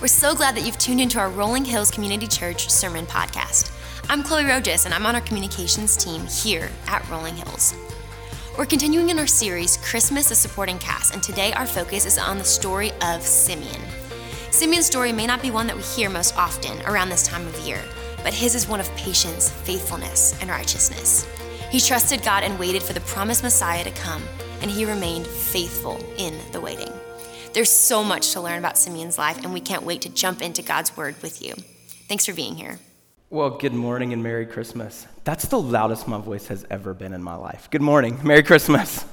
We're so glad that you've tuned into our Rolling Hills Community Church Sermon Podcast. I'm Chloe Rojas, and I'm on our communications team here at Rolling Hills. We're continuing in our series, Christmas, a Supporting Cast, and today our focus is on the story of Simeon. Simeon's story may not be one that we hear most often around this time of year, but his is one of patience, faithfulness, and righteousness. He trusted God and waited for the promised Messiah to come, and he remained faithful in the waiting. There's so much to learn about Simeon's life, and we can't wait to jump into God's Word with you. Thanks for being here. Well, good morning and Merry Christmas. That's the loudest my voice has ever been in my life. Good morning, Merry Christmas.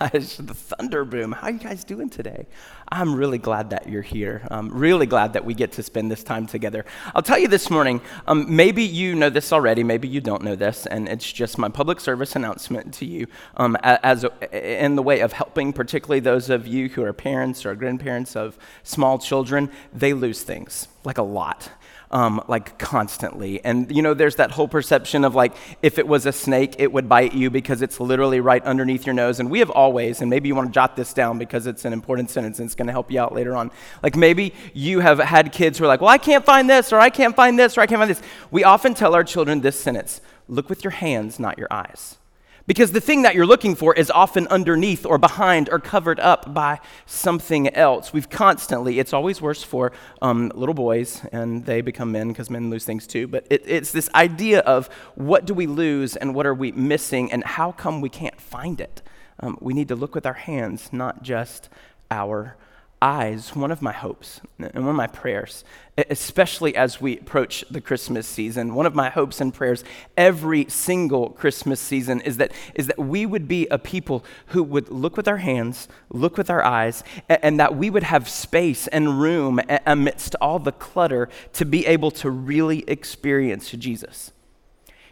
The thunder boom. How are you guys doing today? I'm really glad that you're here. I'm really glad that we get to spend this time together. I'll tell you this morning, um, maybe you know this already, maybe you don't know this, and it's just my public service announcement to you um, as a, in the way of helping, particularly those of you who are parents or grandparents of small children. They lose things, like a lot um, like constantly. And you know, there's that whole perception of like if it was a snake, it would bite you because it's literally right underneath your nose. And we have always, and maybe you want to jot this down because it's an important sentence and it's going to help you out later on. Like maybe you have had kids who are like, well, I can't find this, or I can't find this, or I can't find this. We often tell our children this sentence look with your hands, not your eyes. Because the thing that you're looking for is often underneath or behind or covered up by something else. We've constantly, it's always worse for um, little boys, and they become men because men lose things too. But it, it's this idea of what do we lose and what are we missing, and how come we can't find it? Um, we need to look with our hands, not just our eyes, one of my hopes and one of my prayers, especially as we approach the Christmas season, one of my hopes and prayers every single Christmas season is that, is that we would be a people who would look with our hands, look with our eyes, and that we would have space and room amidst all the clutter to be able to really experience Jesus.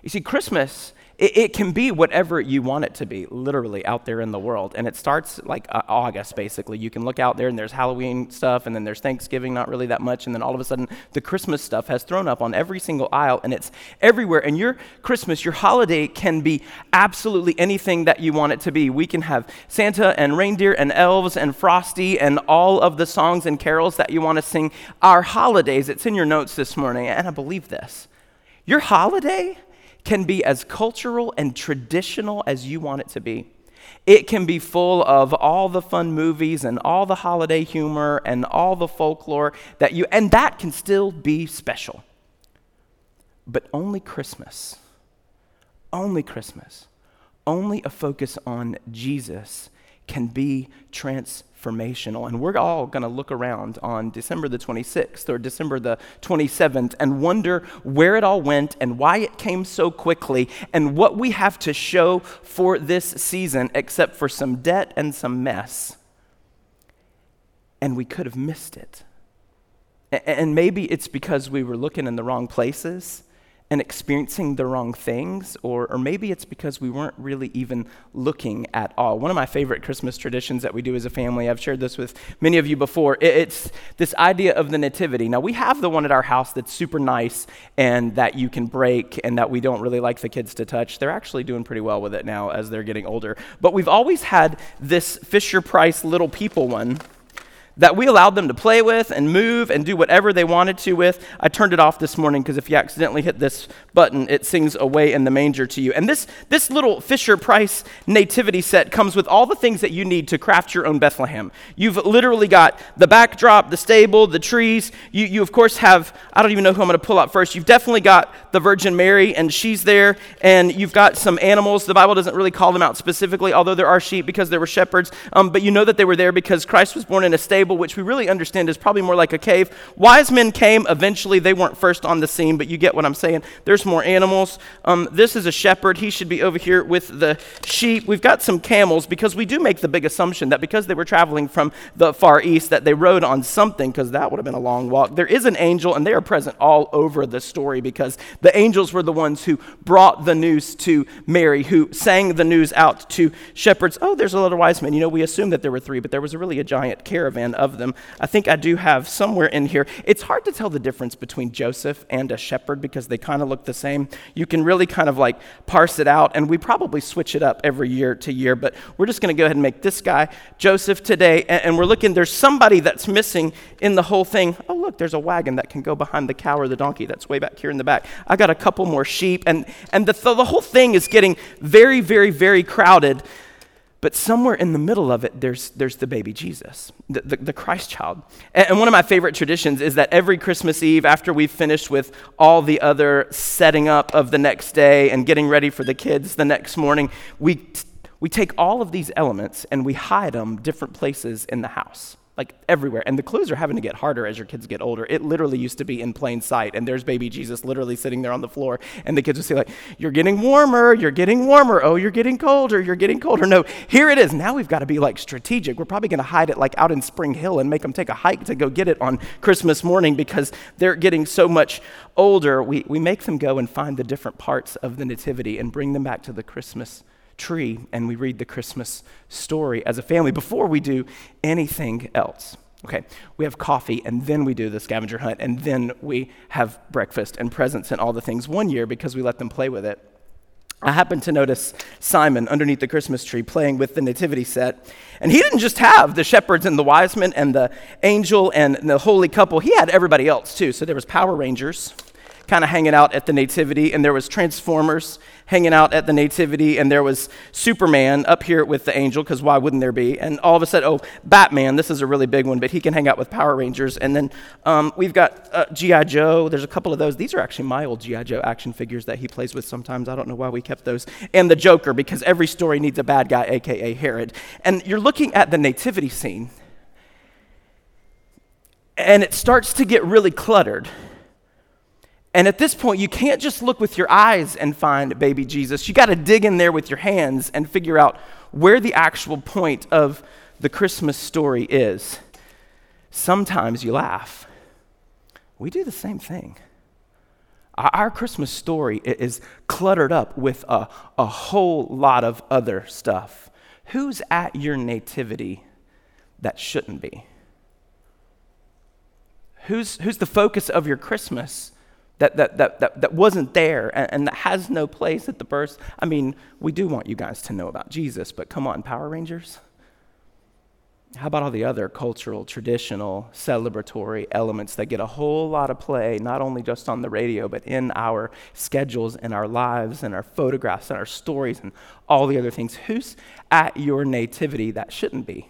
You see, Christmas it, it, can be whatever you want it to be, literally out there in the world. And it starts like uh, August, basically. You can look out there and there's Halloween stuff, and then there's Thanksgiving, not really that much. And then all of a sudden, the Christmas stuff has thrown up on every single aisle, and it's everywhere. And your Christmas, your holiday can be absolutely anything that you want it to be. We can have Santa and reindeer and elves and frosty and all of the songs and carols that you want to sing. Our holidays, it's in your notes this morning, and I believe this. Your holiday can be as cultural and traditional as you want it to be. It can be full of all the fun movies and all the holiday humor and all the folklore that you, and that can still be special. But only Christmas, only Christmas, only a focus on Jesus can be transformational. And we're all going to look around on December the 26th or December the 27th and wonder where it all went and why it came so quickly and what we have to show for this season except for some debt and some mess. And we could have missed it. And maybe it's because we were looking in the wrong places and experiencing the wrong things, or, or maybe it's because we weren't really even looking at all. One of my favorite Christmas traditions that we do as a family, I've shared this with many of you before, it's this idea of the Nativity. Now, we have the one at our house that's super nice and that you can break and that we don't really like the kids to touch. They're actually doing pretty well with it now as they're getting older. But we've always had this Fisher Price Little People one that we allowed them to play with and move and do whatever they wanted to with. I turned it off this morning because if you accidentally hit this button, it sings away in the manger to you. And this, this little Fisher Price nativity set comes with all the things that you need to craft your own Bethlehem. You've literally got the backdrop, the stable, the trees. You, you of course, have, I don't even know who I'm going to pull out first. You've definitely got the Virgin Mary, and she's there. And you've got some animals. The Bible doesn't really call them out specifically, although there are sheep because there were shepherds. Um, but you know that they were there because Christ was born in a stable which we really understand is probably more like a cave. Wise men came eventually. They weren't first on the scene, but you get what I'm saying. There's more animals. Um, this is a shepherd. He should be over here with the sheep. We've got some camels because we do make the big assumption that because they were traveling from the far east, that they rode on something because that would have been a long walk. There is an angel, and they are present all over the story because the angels were the ones who brought the news to Mary, who sang the news out to shepherds. Oh, there's a lot of wise men. You know, we assume that there were three, but there was really a giant caravan of them. I think I do have somewhere in here. It's hard to tell the difference between Joseph and a shepherd because they kind of look the same. You can really kind of like parse it out, and we probably switch it up every year to year, but we're just going to go ahead and make this guy Joseph today. And, and we're looking, there's somebody that's missing in the whole thing. Oh, look, there's a wagon that can go behind the cow or the donkey that's way back here in the back. I got a couple more sheep, and, and the, the whole thing is getting very, very, very crowded. But somewhere in the middle of it, there's, there's the baby Jesus, the, the, the, Christ child. And, one of my favorite traditions is that every Christmas Eve, after we've finished with all the other setting up of the next day and getting ready for the kids the next morning, we, we take all of these elements and we hide them different places in the house like everywhere. And the clues are having to get harder as your kids get older. It literally used to be in plain sight, and there's baby Jesus literally sitting there on the floor, and the kids would say, like, You're getting warmer, you're getting warmer, oh, you're getting colder, you're getting colder. No, here it is. Now we've got to be like strategic. We're probably going to hide it like out in Spring Hill and make them take a hike to go get it on Christmas morning because they're getting so much older. We, we make them go and find the different parts of the Nativity and bring them back to the Christmas tree and we read the Christmas story as a family before we do anything else. Okay, we have coffee and then we do the scavenger hunt and then we have breakfast and presents and all the things one year because we let them play with it. I happened to notice Simon underneath the Christmas tree playing with the nativity set. And he didn't just have the shepherds and the wise men and the angel and the holy couple, he had everybody else too. So there was Power Rangers, kind of hanging out at the Nativity, and there was Transformers hanging out at the Nativity, and there was Superman up here with the angel, because why wouldn't there be? And all of a sudden, oh, Batman, this is a really big one, but he can hang out with Power Rangers. And then um, we've got uh, G.I. Joe, there's a couple of those. These are actually my old G.I. Joe action figures that he plays with sometimes. I don't know why we kept those. And the Joker, because every story needs a bad guy, aka Herod. And you're looking at the Nativity scene, and it starts to get really cluttered and at this point, you can't just look with your eyes and find baby Jesus. You got to dig in there with your hands and figure out where the actual point of the Christmas story is. Sometimes you laugh. We do the same thing. Our Christmas story is cluttered up with a, a whole lot of other stuff. Who's at your nativity that shouldn't be? Who's, who's the focus of your Christmas that, that, that, that, that wasn't there and, and, that has no place at the birth. I mean, we do want you guys to know about Jesus, but come on, Power Rangers? How about all the other cultural, traditional, celebratory elements that get a whole lot of play, not only just on the radio, but in our schedules and our lives and our photographs and our stories and all the other things? Who's at your nativity that shouldn't be?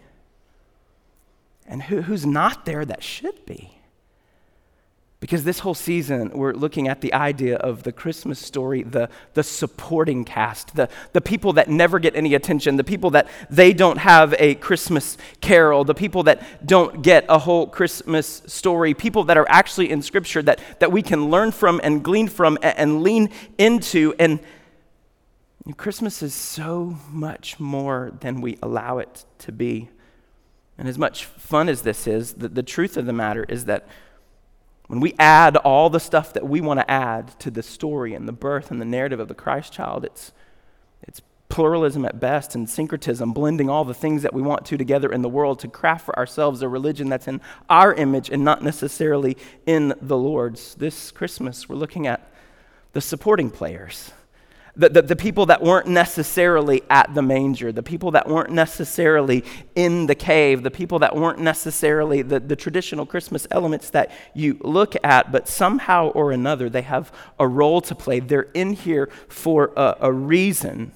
And who, who's not there that should be? Because this whole season, we're looking at the idea of the Christmas story, the, the supporting cast, the, the people that never get any attention, the people that they don't have a Christmas carol, the people that don't get a whole Christmas story, people that are actually in Scripture that, that we can learn from and glean from and, and lean into. And Christmas is so much more than we allow it to be. And as much fun as this is, the, the truth of the matter is that when we add all the stuff that we want to add to the story and the birth and the narrative of the Christ child, it's, it's pluralism at best and syncretism, blending all the things that we want to together in the world to craft for ourselves a religion that's in our image and not necessarily in the Lord's. This Christmas, we're looking at the supporting players the, the, the, people that weren't necessarily at the manger, the people that weren't necessarily in the cave, the people that weren't necessarily the, the traditional Christmas elements that you look at, but somehow or another they have a role to play. They're in here for a, a reason.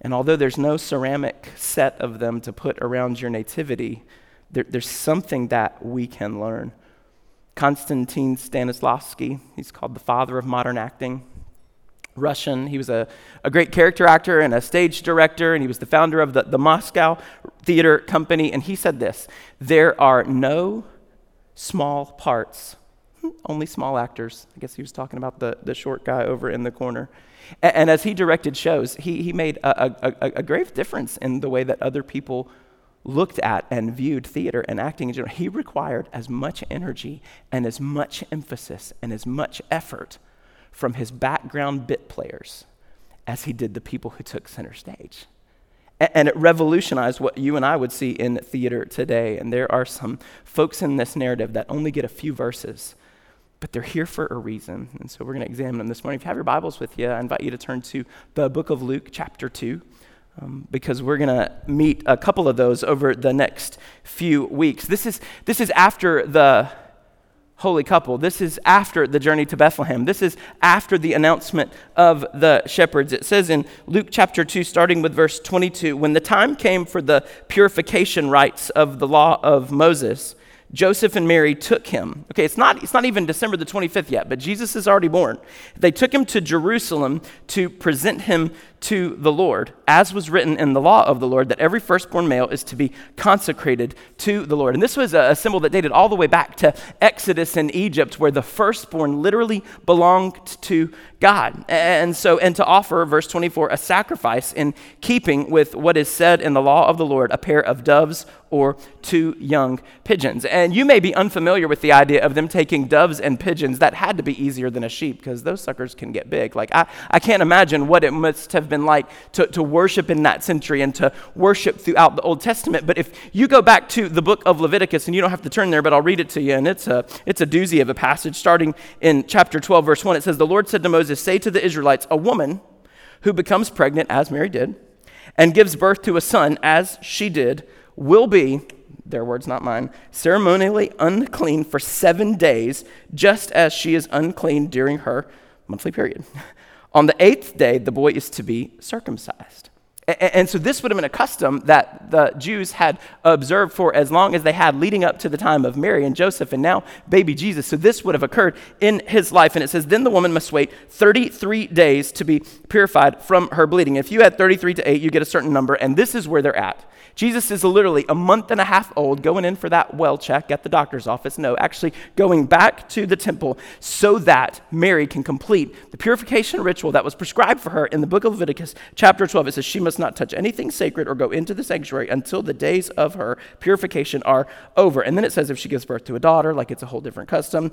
And although there's no ceramic set of them to put around your nativity, there, there's something that we can learn. Konstantin Stanislavski, he's called the father of modern acting Russian. He was a, a great character actor and a stage director, and he was the founder of the, the Moscow Theater Company. And he said this There are no small parts, hmm, only small actors. I guess he was talking about the, the short guy over in the corner. And, and as he directed shows, he, he made a, a, a, a grave difference in the way that other people looked at and viewed theater and acting in general. He required as much energy and as much emphasis and as much effort from his background bit players as he did the people who took center stage. and it revolutionized what you and I would see in theater today. And there are some folks in this narrative that only get a few verses, but they're here for a reason. And so we're going to examine them this morning. If you have your Bibles with you, I invite you to turn to the book of Luke, chapter 2. Um, because we're going to meet a couple of those over the next few weeks. This is, this is after the holy couple. This is after the journey to Bethlehem. This is after the announcement of the shepherds. It says in Luke chapter 2, starting with verse 22 When the time came for the purification rites of the law of Moses, Joseph and Mary took him. Okay, it's not, it's not even December the 25th yet, but Jesus is already born. They took him to Jerusalem to present him to the Lord, as was written in the law of the Lord, that every firstborn male is to be consecrated to the Lord. And this was a symbol that dated all the way back to Exodus in Egypt, where the firstborn literally belonged to God. And so, and to offer, verse 24, a sacrifice in keeping with what is said in the law of the Lord, a pair of doves or two young pigeons. And you may be unfamiliar with the idea of them taking doves and pigeons. That had to be easier than a sheep because those suckers can get big. Like, I, I can't imagine what it must have been been like to, to worship in that century and to worship throughout the Old Testament. But if you go back to the book of Leviticus, and you don't have to turn there, but I'll read it to you, and it's a, it's a doozy of a passage. Starting in chapter 12, verse 1, it says, The Lord said to Moses, Say to the Israelites, a woman who becomes pregnant, as Mary did, and gives birth to a son, as she did, will be their words, not mine, ceremonially unclean for seven days, just as she is unclean during her monthly period. On the eighth day, the boy is to be circumcised. And so this would have been a custom that the Jews had observed for as long as they had leading up to the time of Mary and Joseph and now baby Jesus. So this would have occurred in his life. And it says, Then the woman must wait 33 days to be purified from her bleeding. If you had 33 to 8, you get a certain number. And this is where they're at. Jesus is literally a month and a half old, going in for that well check at the doctor's office. No, actually going back to the temple so that Mary can complete the purification ritual that was prescribed for her in the book of Leviticus, chapter 12. It says she must not touch anything sacred or go into the sanctuary until the days of her purification are over. And then it says if she gives birth to a daughter, like it's a whole different custom.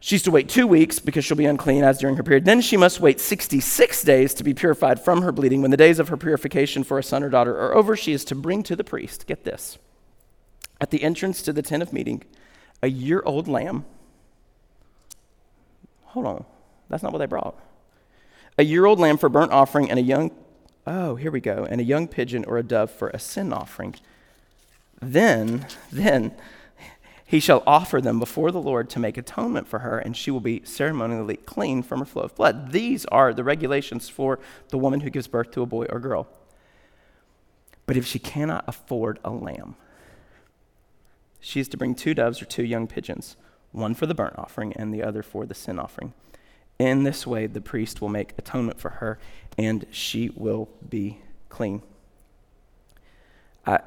She's to wait two weeks because she'll be unclean as during her period. Then she must wait 66 days to be purified from her bleeding. When the days of her purification for a son or daughter are over, she is to bring to the priest, get this, at the entrance to the tent of meeting, a year old lamb. Hold on, that's not what they brought. A year old lamb for burnt offering and a young, oh, here we go, and a young pigeon or a dove for a sin offering. Then, then, he shall offer them before the Lord to make atonement for her, and she will be ceremonially clean from her flow of blood. These are the regulations for the woman who gives birth to a boy or girl. But if she cannot afford a lamb, she is to bring two doves or two young pigeons, one for the burnt offering and the other for the sin offering. In this way, the priest will make atonement for her, and she will be clean. I,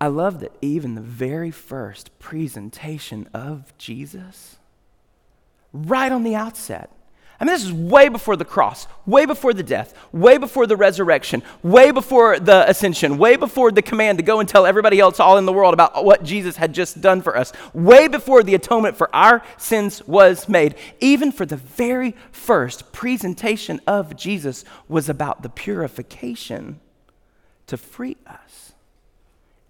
I love that even the very first presentation of Jesus, right on the outset, I mean, this is way before the cross, way before the death, way before the resurrection, way before the ascension, way before the command to go and tell everybody else all in the world about what Jesus had just done for us, way before the atonement for our sins was made. Even for the very first presentation of Jesus was about the purification to free us.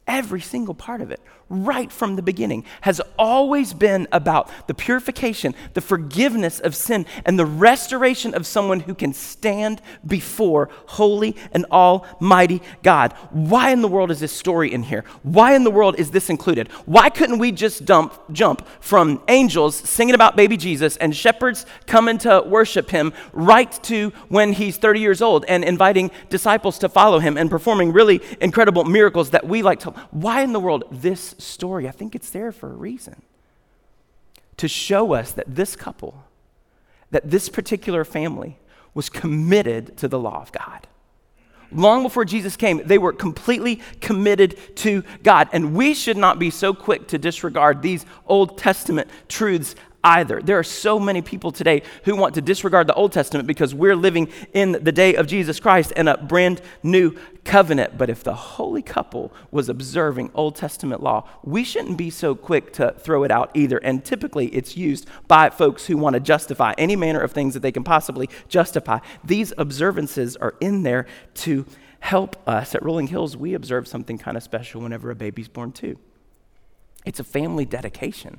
Every single part of it, right from the beginning, has always been about the purification, the forgiveness of sin, and the restoration of someone who can stand before holy and almighty God. Why in the world is this story in here? Why in the world is this included? Why couldn't we just dump, jump from angels singing about baby Jesus and shepherds coming to worship him right to when he's 30 years old and inviting disciples to follow him and performing really incredible miracles that we like to why in the world this story? I think it's there for a reason. To show us that this couple, that this particular family was committed to the law of God. Long before Jesus came, they were completely committed to God. And we should not be so quick to disregard these Old Testament truths either. There are so many people today who want to disregard the Old Testament because we're living in the day of Jesus Christ and a brand new covenant. But if the holy couple was observing Old Testament law, we shouldn't be so quick to throw it out either. And typically it's used by folks who want to justify any manner of things that they can possibly justify. These observances are in there to help us at Rolling Hills, we observe something kind of special whenever a baby's born, too. It's a family dedication.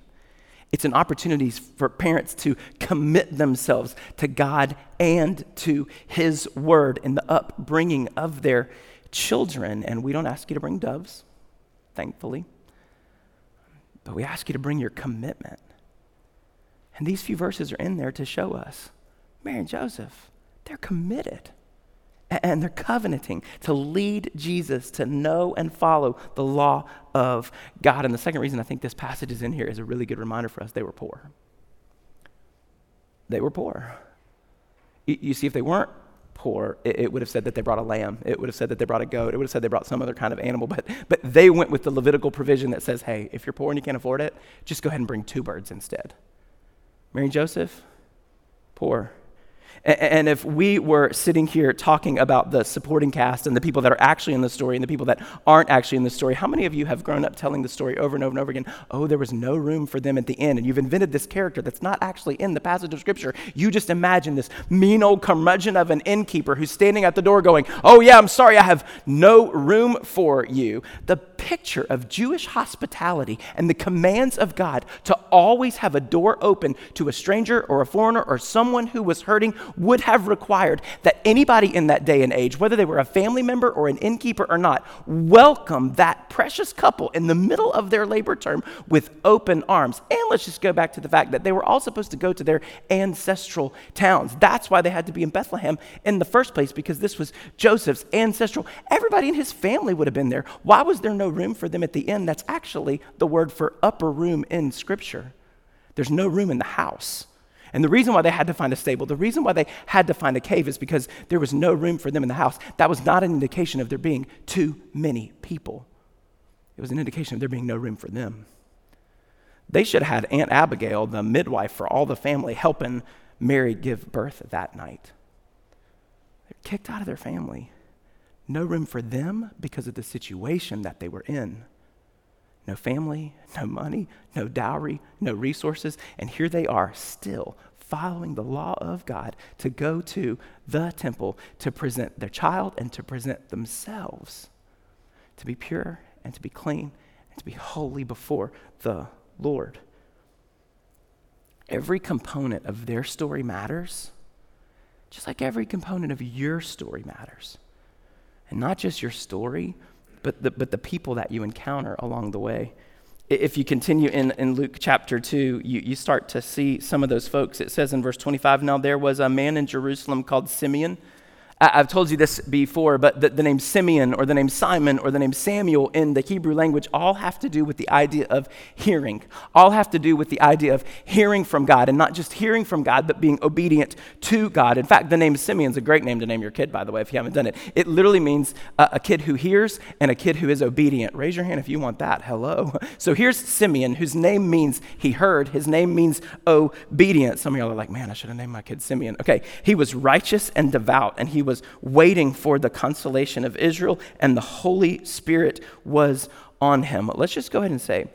It's an opportunity for parents to commit themselves to God and to His Word in the upbringing of their children. And we don't ask you to bring doves, thankfully, but we ask you to bring your commitment. And these few verses are in there to show us Mary and Joseph, they're committed and they're covenanting to lead Jesus to know and follow the law of God. And the second reason I think this passage is in here is a really good reminder for us they were poor. They were poor. You see, if they weren't poor, it, would have said that they brought a lamb. It would have said that they brought a goat. It would have said they brought some other kind of animal. But, but they went with the Levitical provision that says, hey, if you're poor and you can't afford it, just go ahead and bring two birds instead. Mary and Joseph, poor. And if we were sitting here talking about the supporting cast and the people that are actually in the story and the people that aren't actually in the story, how many of you have grown up telling the story over and over and over again? Oh, there was no room for them at the end. And you've invented this character that's not actually in the passage of Scripture. You just imagine this mean old curmudgeon of an innkeeper who's standing at the door going, Oh, yeah, I'm sorry, I have no room for you. The picture of Jewish hospitality and the commands of God to always have a door open to a stranger or a foreigner or someone who was hurting would have required that anybody in that day and age, whether they were a family member or an innkeeper or not, welcome that precious couple in the middle of their labor term with open arms. And let's just go back to the fact that they were all supposed to go to their ancestral towns. That's why they had to be in Bethlehem in the first place, because this was Joseph's ancestral. Everybody in his family would have been there. Why was there no room for them at the end? That's actually the word for upper room in Scripture. There's no room in the house. And the reason why they had to find a stable, the reason why they had to find a cave is because there was no room for them in the house. That was not an indication of there being too many people, it was an indication of there being no room for them. They should have had Aunt Abigail, the midwife for all the family, helping Mary give birth that night. They're kicked out of their family. No room for them because of the situation that they were in. No family, no money, no dowry, no resources. And here they are still following the law of God to go to the temple to present their child and to present themselves to be pure and to be clean and to be holy before the Lord. Every component of their story matters, just like every component of your story matters. And not just your story, but the, but the people that you encounter along the way. If you continue in, in Luke chapter 2, you, you start to see some of those folks. It says in verse 25 Now there was a man in Jerusalem called Simeon I've told you this before, but the, the, name Simeon or the name Simon or the name Samuel in the Hebrew language all have to do with the idea of hearing. All have to do with the idea of hearing from God and not just hearing from God, but being obedient to God. In fact, the name Simeon is a great name to name your kid, by the way, if you haven't done it. It literally means a, a kid who hears and a kid who is obedient. Raise your hand if you want that. Hello. So here's Simeon, whose name means he heard. His name means obedient. Some of y'all are like, man, I should have named my kid Simeon. Okay, he was righteous and devout, and he was was waiting for the consolation of Israel, and the Holy Spirit was on him. Let's just go ahead and say,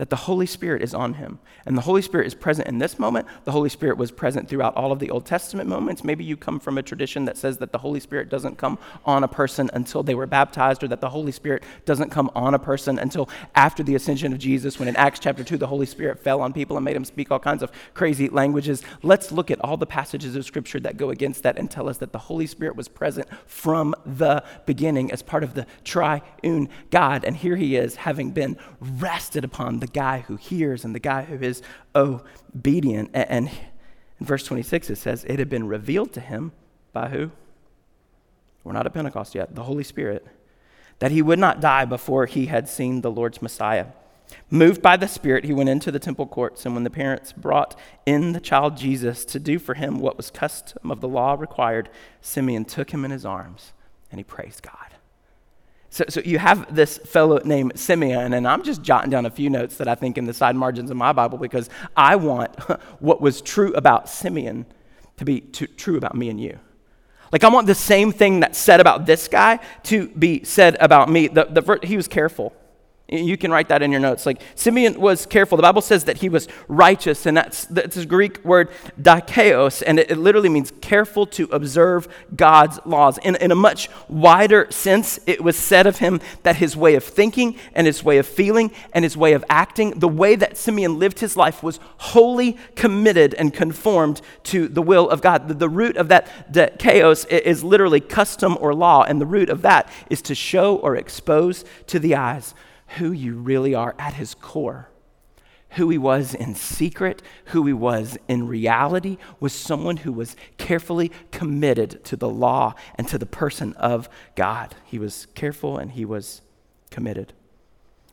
that the Holy Spirit is on him. And the Holy Spirit is present in this moment. The Holy Spirit was present throughout all of the Old Testament moments. Maybe you come from a tradition that says that the Holy Spirit doesn't come on a person until they were baptized, or that the Holy Spirit doesn't come on a person until after the ascension of Jesus, when in Acts chapter 2, the Holy Spirit fell on people and made them speak all kinds of crazy languages. Let's look at all the passages of Scripture that go against that and tell us that the Holy Spirit was present from the beginning as part of the triune God. And here he is, having been rested upon the guy who hears and the guy who is obedient. And in verse 26, it says, It had been revealed to him by who? We're not at Pentecost yet, the Holy Spirit, that he would not die before he had seen the Lord's Messiah. Moved by the Spirit, he went into the temple courts, and when the parents brought in the child Jesus to do for him what was custom of the law required, Simeon took him in his arms and he praised God. So, so you have this fellow named Simeon, and I'm just jotting down a few notes that I think in the side margins of my Bible because I want what was true about Simeon to be true about me and you. Like, I want the same thing that's said about this guy to be said about me. The, the, he was careful You can write that in your notes. Like Simeon was careful. The Bible says that he was righteous, and that's that's a Greek word dikaios, and it, it, literally means careful to observe God's laws. In, in a much wider sense, it was said of him that his way of thinking and his way of feeling and his way of acting, the way that Simeon lived his life was wholly committed and conformed to the will of God. The, the root of that dikaios is literally custom or law, and the root of that is to show or expose to the eyes who you really are at his core. Who he was in secret, who he was in reality, was someone who was carefully committed to the law and to the person of God. He was careful and he was committed.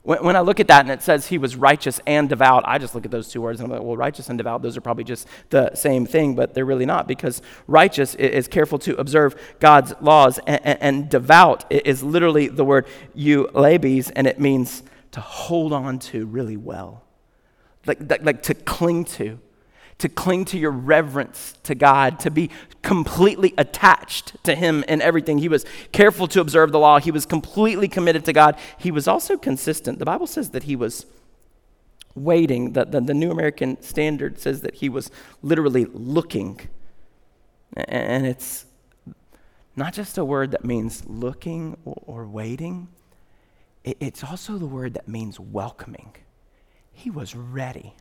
When, I look at that and it says he was righteous and devout, I just look at those two words and I'm like, well, righteous and devout, those are probably just the same thing, but they're really not because righteous is careful to observe God's laws, and, and, and devout is literally the word eulabes, and it means to hold on to really well, like, like, like to cling to to cling to your reverence to God, to be completely attached to Him in everything. He was careful to observe the law, he was completely committed to God. He was also consistent. The Bible says that he was waiting. The, the, the New American Standard says that he was literally looking. And it's not just a word that means looking or, or waiting, it's also the word that means welcoming. He was ready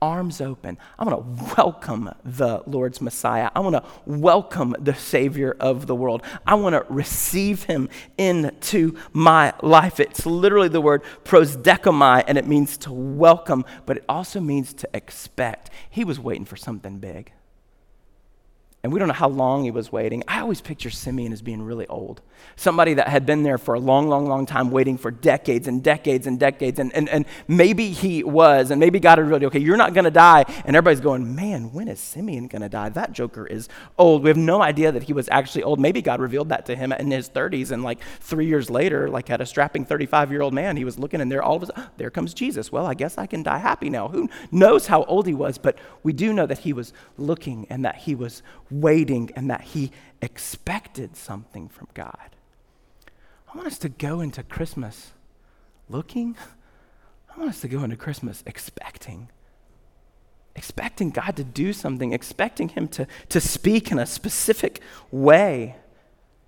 arms open. I want to welcome the Lord's Messiah. I want to welcome the Savior of the world. I want to receive him into my life. It's literally the word prosdechomai, and it means to welcome, but it also means to expect. He was waiting for something big and we don't know how long he was waiting. I always picture Simeon as being really old. Somebody that had been there for a long, long, long time, waiting for decades and decades and decades. And, and, and maybe he was, and maybe God revealed, okay, you're not going to die. And everybody's going, man, when is Simeon going to die? That joker is old. We have no idea that he was actually old. Maybe God revealed that to him in his 30s. And like three years later, like at a strapping 35 year old man, he was looking and there all of a sudden, there comes Jesus. Well, I guess I can die happy now. Who knows how old he was? But we do know that he was looking and that he was waiting and that he expected something from God. I want us to go into Christmas looking. I want us to go into Christmas expecting. Expecting God to do something, expecting Him to, to speak in a specific way.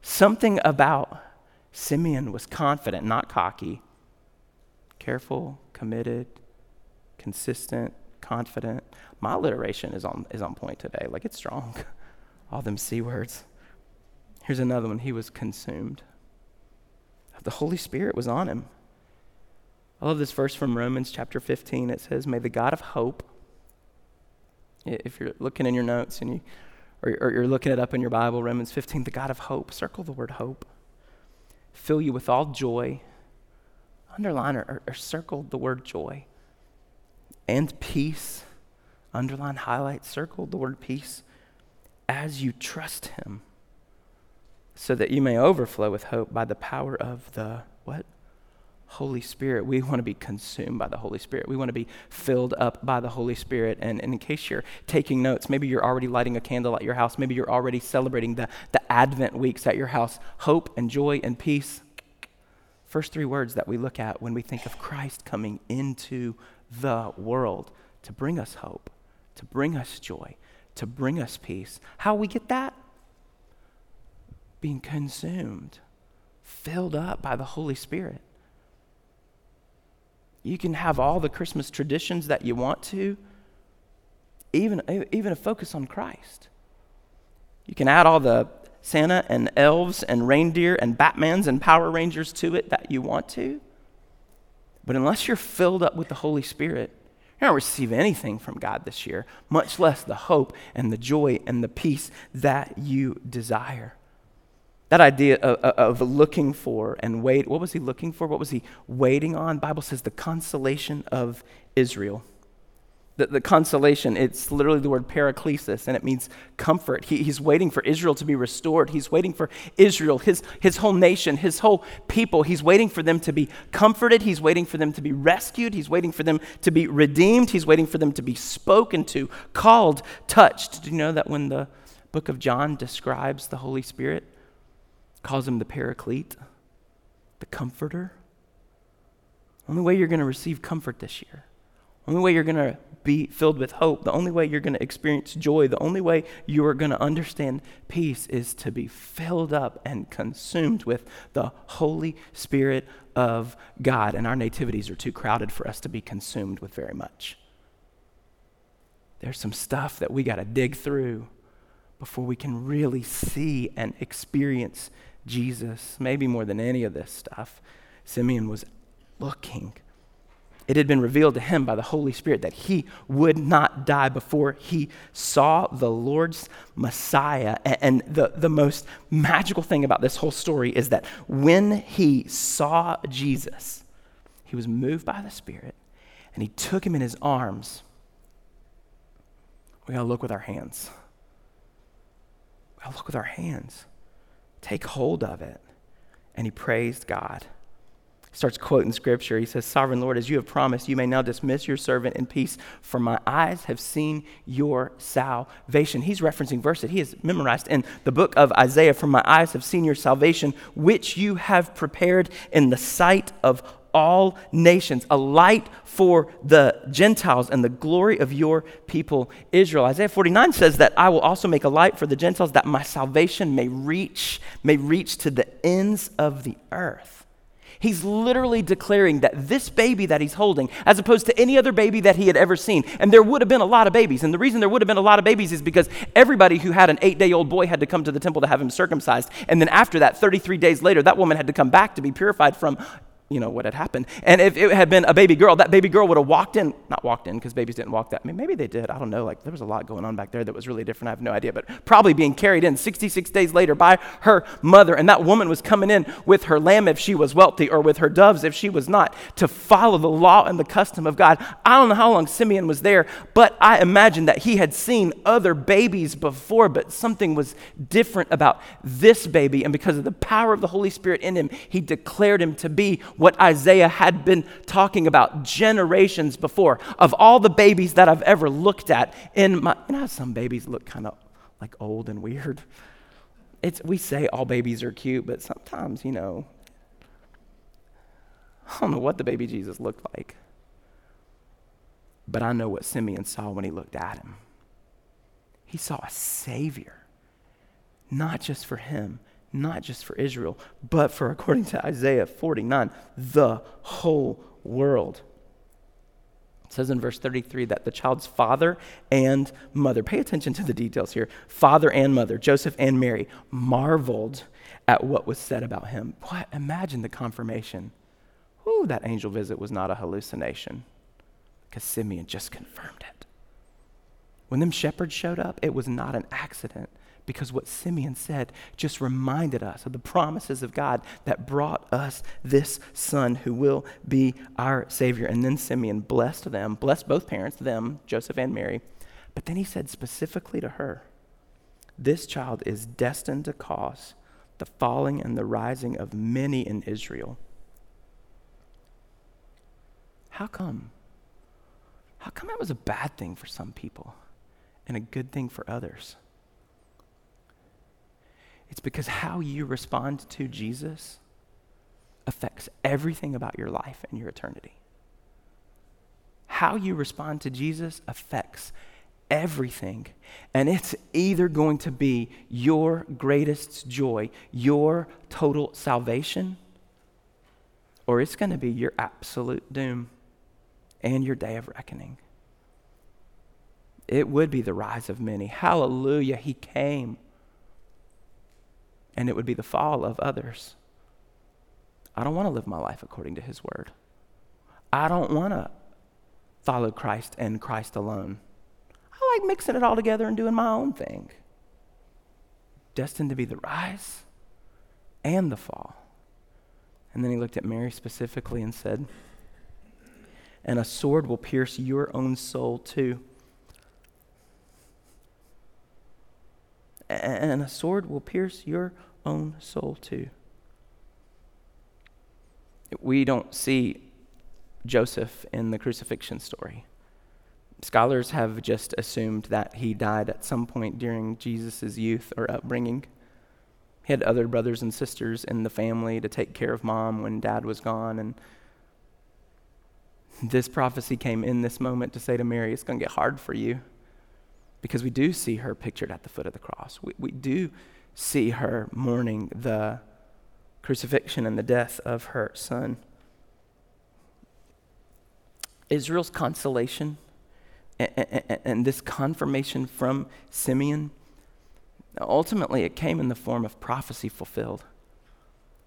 Something about Simeon was confident, not cocky. Careful, committed, consistent, confident. My alliteration is on, is on point today. Like it's strong. all them C words. Here's another one. He was consumed. The Holy Spirit was on him. I love this verse from Romans chapter 15. It says, May the God of hope, if you're looking in your notes and you, or, or you're looking it up in your Bible, Romans 15, the God of hope, circle the word hope, fill you with all joy. Underline or, or, or circle the word joy and peace. Underline, highlight, circle the word peace as you trust him, so that you may overflow with hope by the power of the what? Holy Spirit. We want to be consumed by the Holy Spirit. We want to be filled up by the Holy Spirit. And, and, in case you're taking notes, maybe you're already lighting a candle at your house. Maybe you're already celebrating the, the Advent weeks at your house. Hope and joy and peace. First three words that we look at when we think of Christ coming into the world to bring us hope, to bring us joy, to bring us peace. How we get that? Being consumed, filled up by the Holy Spirit. You can have all the Christmas traditions that you want to, even, even a focus on Christ. You can add all the Santa and elves and reindeer and Batmans and Power Rangers to it that you want to. But unless you're filled up with the Holy Spirit, you're not receive anything from God this year, much less the hope and the joy and the peace that you desire. That idea of, of, looking for and wait, what was he looking for? What was he waiting on? Bible says the consolation of Israel the, the consolation, it's literally the word paraklesis, and it means comfort. He, he's waiting for Israel to be restored. He's waiting for Israel, his, his whole nation, his whole people. He's waiting for them to be comforted. He's waiting for them to be rescued. He's waiting for them to be redeemed. He's waiting for them to be spoken to, called, touched. Do you know that when the book of John describes the Holy Spirit, calls him the paraclete, the comforter? Only way you're going to receive comfort this year. The only way you're going to be filled with hope. The only way you're going to experience joy. The only way you are going to understand peace is to be filled up and consumed with the Holy Spirit of God. And our nativities are too crowded for us to be consumed with very much. There's some stuff that we got to dig through before we can really see and experience Jesus, maybe more than any of this stuff. Simeon was looking. It had been revealed to him by the Holy Spirit that he would not die before he saw the Lord's Messiah. And the, the most magical thing about this whole story is that when he saw Jesus, he was moved by the Spirit and he took him in his arms. We gotta look with our hands. We gotta look with our hands. Take hold of it. And he praised God starts quoting scripture. He says, Sovereign Lord, as you have promised, you may now dismiss your servant in peace, for my eyes have seen your salvation. He's referencing verse that he has memorized in the book of Isaiah, For my eyes have seen your salvation, which you have prepared in the sight of all nations, a light for the Gentiles and the glory of your people Israel. Isaiah 49 says that I will also make a light for the Gentiles that my salvation may reach, may reach to the ends of the earth. He's literally declaring that this baby that he's holding, as opposed to any other baby that he had ever seen, and there would have been a lot of babies. And the reason there would have been a lot of babies is because everybody who had an eight day old boy had to come to the temple to have him circumcised. And then after that, 33 days later, that woman had to come back to be purified from you know what had happened. And if it had been a baby girl, that baby girl would have walked in, not walked in because babies didn't walk that. I mean, maybe they did. I don't know. Like there was a lot going on back there that was really different. I have no idea, but probably being carried in 66 days later by her mother. And that woman was coming in with her lamb if she was wealthy, or with her doves if she was not, to follow the law and the custom of God. I don't know how long Simeon was there, but I imagine that he had seen other babies before, but something was different about this baby. And because of the power of the Holy Spirit in him, he declared him to be what Isaiah had been talking about generations before. Of all the babies that I've ever looked at in my, you know some babies look kind of like old and weird. It's, we say all babies are cute, but sometimes, you know, I don't know what the baby Jesus looked like. But I know what Simeon saw when he looked at him. He saw a Savior, not just for him, not just for Israel, but for, according to Isaiah 49, the whole world. It says in verse 33 that the child's father and mother, pay attention to the details here, father and mother, Joseph and Mary, marveled at what was said about him. What? Imagine the confirmation. Ooh, that angel visit was not a hallucination because Simeon just confirmed it. When them shepherds showed up, it was not an accident because what Simeon said just reminded us of the promises of God that brought us this son who will be our Savior. And then Simeon blessed them, blessed both parents, them, Joseph and Mary. But then he said specifically to her, This child is destined to cause the falling and the rising of many in Israel. How come? How come that was a bad thing for some people and a good thing for others? It's because how you respond to Jesus affects everything about your life and your eternity. How you respond to Jesus affects everything. And it's either going to be your greatest joy, your total salvation, or it's going to be your absolute doom and your day of reckoning. It would be the rise of many. Hallelujah, he came and it would be the fall of others. I don't want to live my life according to his word. I don't want to follow Christ and Christ alone. I like mixing it all together and doing my own thing. Destined to be the rise and the fall. And then he looked at Mary specifically and said, And a sword will pierce your own soul too. And a sword will pierce your own soul too. We don't see Joseph in the crucifixion story. Scholars have just assumed that he died at some point during Jesus' youth or upbringing. He had other brothers and sisters in the family to take care of mom when dad was gone, and This prophecy came in this moment to say to Mary, it's going to get hard for you because we do see her pictured at the foot of the cross. We, we do see her mourning the crucifixion and the death of her son. Israel's consolation and, this confirmation from Simeon, ultimately it came in the form of prophecy fulfilled.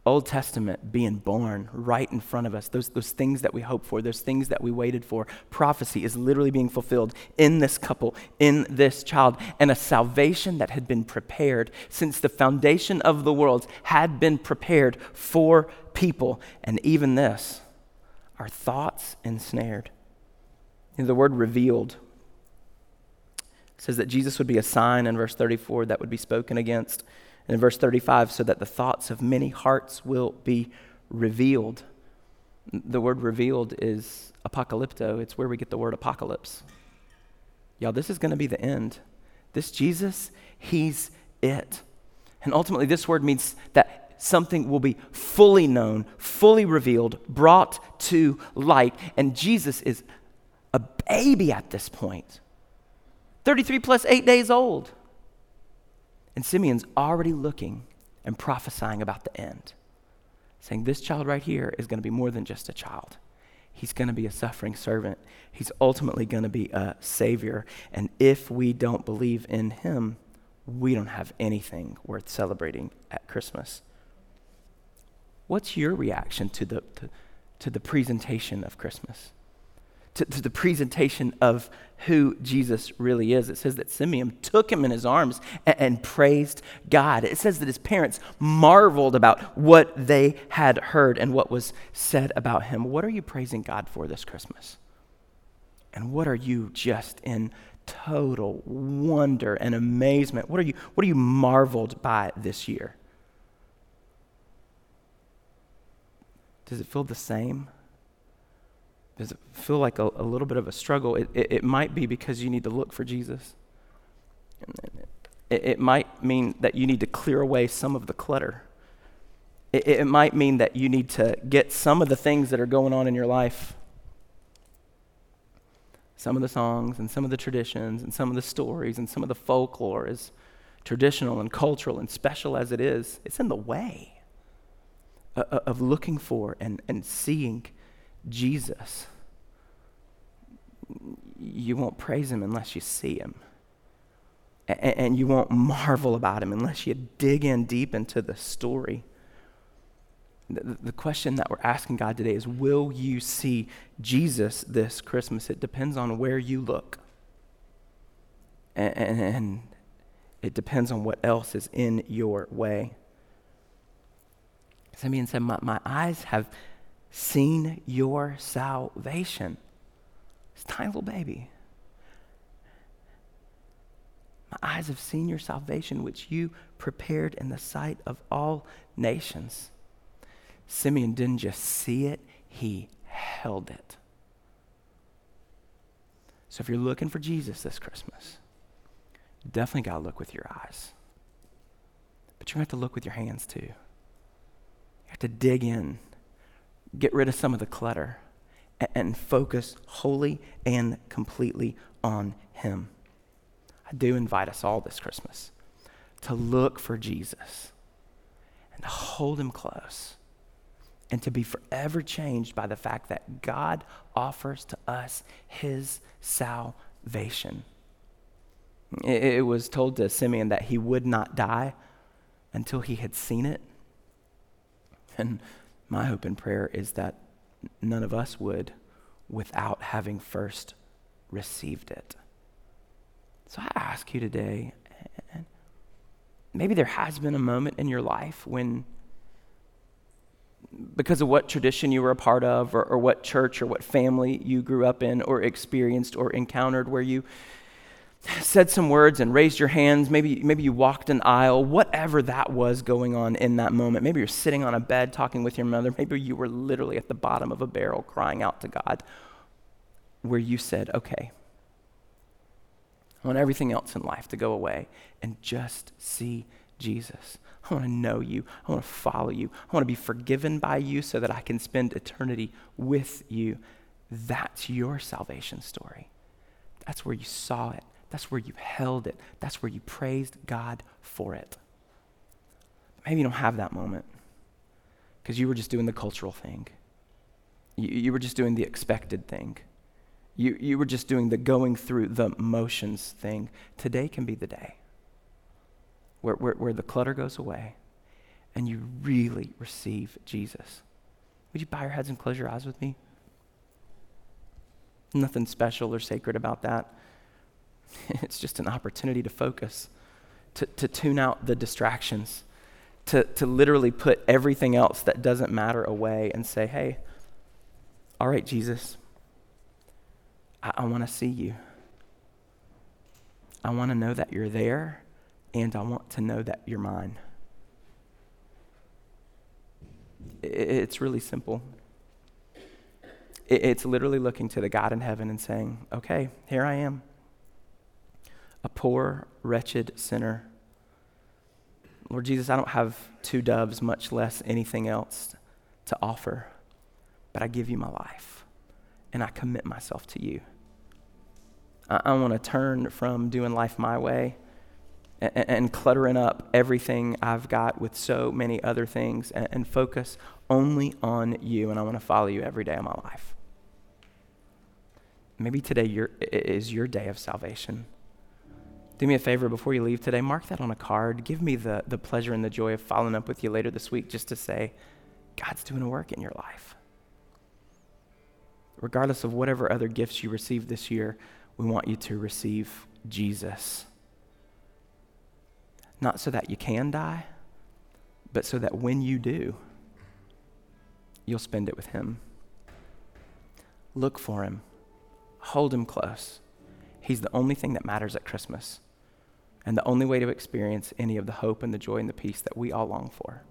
Old Testament being born right in front of us, those, those things that we hope for, those things that we waited for. Prophecy is literally being fulfilled in this couple, in this child, and a salvation that had been prepared since the foundation of the world had been prepared for people. And even this, our thoughts ensnared. You know, the word revealed says that Jesus would be a sign in verse 34 that would be spoken against. In verse 35, so that the thoughts of many hearts will be revealed. The word revealed is apocalypto, it's where we get the word apocalypse. Y'all, this is going to be the end. This Jesus, he's it. And ultimately, this word means that something will be fully known, fully revealed, brought to light. And Jesus is a baby at this point 33 plus eight days old. And Simeon's already looking and prophesying about the end, saying, This child right here is going to be more than just a child. He's going to be a suffering servant. He's ultimately going to be a savior. And if we don't believe in him, we don't have anything worth celebrating at Christmas. What's your reaction to the, to, to the presentation of Christmas? To, to, the presentation of who Jesus really is. It says that Simeon took him in his arms and, and, praised God. It says that his parents marveled about what they had heard and what was said about him. What are you praising God for this Christmas? And what are you just in total wonder and amazement? What are you, what are you marveled by this year? Does it feel the same? Does it feel like a, a little bit of a struggle? It, it, it, might be because you need to look for Jesus. It, it might mean that you need to clear away some of the clutter. It, it might mean that you need to get some of the things that are going on in your life some of the songs and some of the traditions and some of the stories and some of the folklore, as traditional and cultural and special as it is, it's in the way uh, uh, of looking for and, and seeing Jesus you won't praise him unless you see him. And you won't marvel about him unless you dig in deep into the story. The question that we're asking God today is Will you see Jesus this Christmas? It depends on where you look. And it depends on what else is in your way. Simeon said, My, my eyes have seen your salvation. This tiny little baby. My eyes have seen your salvation, which you prepared in the sight of all nations. Simeon didn't just see it, he held it. So if you're looking for Jesus this Christmas, definitely got to look with your eyes. But you have to look with your hands too. You have to dig in, get rid of some of the clutter and focus wholly and completely on Him. I do invite us all this Christmas to look for Jesus and to hold Him close and to be forever changed by the fact that God offers to us His salvation. It, was told to Simeon that he would not die until he had seen it. And my hope and prayer is that none of us would without having first received it. So I ask you today, maybe there has been a moment in your life when, because of what tradition you were a part of, or, or what church or what family you grew up in, or experienced or encountered, where you said some words and raised your hands. Maybe, maybe you walked an aisle, whatever that was going on in that moment. Maybe you're sitting on a bed talking with your mother. Maybe you were literally at the bottom of a barrel crying out to God, where you said, okay, I want everything else in life to go away and just see Jesus. I want to know you. I want to follow you. I want to be forgiven by you so that I can spend eternity with you. That's your salvation story. That's where you saw it. That's where you held it. That's where you praised God for it. Maybe you don't have that moment because you were just doing the cultural thing. You, you were just doing the expected thing. You, you were just doing the going through the motions thing. Today can be the day where, where, where the clutter goes away and you really receive Jesus. Would you bow your heads and close your eyes with me? Nothing special or sacred about that. It's just an opportunity to focus, to, to tune out the distractions, to, to literally put everything else that doesn't matter away and say, hey, all right, Jesus, I, I want to see you. I want to know that you're there, and I want to know that you're mine. It's really simple. It's literally looking to the God in heaven and saying, okay, here I am, a poor, wretched sinner. Lord Jesus, I don't have two doves, much less anything else to offer, but I give you my life and I commit myself to you. I, I want to turn from doing life my way and, and, cluttering up everything I've got with so many other things and, and focus only on you. And I want to follow you every day of my life. Maybe today is your day of salvation. Do me a favor before you leave today, mark that on a card. Give me the, the pleasure and the joy of following up with you later this week just to say, God's doing a work in your life. Regardless of whatever other gifts you receive this year, we want you to receive Jesus. Not so that you can die, but so that when you do, you'll spend it with Him. Look for Him, hold Him close. He's the only thing that matters at Christmas, and the only way to experience any of the hope and the joy and the peace that we all long for.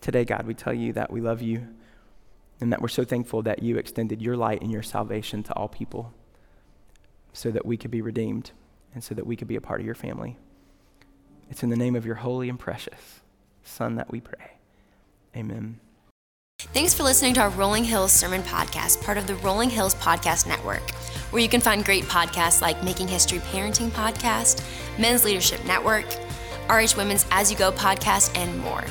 Today, God, we tell you that we love you and that we're so thankful that you extended your light and your salvation to all people so that we could be redeemed and so that we could be a part of your family. It's in the name of your holy and precious Son that we pray. Amen. Thanks for listening to our Rolling Hills Sermon Podcast, part of the Rolling Hills Podcast Network, where you can find great podcasts like Making History Parenting Podcast, Men's Leadership Network, RH Women's As You Go podcast, and more.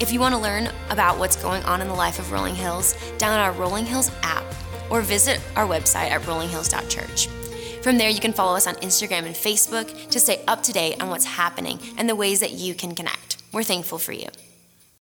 If you want to learn about what's going on in the life of Rolling Hills, download our Rolling Hills app or visit our website at rollinghills.church. From there, you can follow us on Instagram and Facebook to stay up to date on what's happening and the ways that you can connect. We're thankful for you.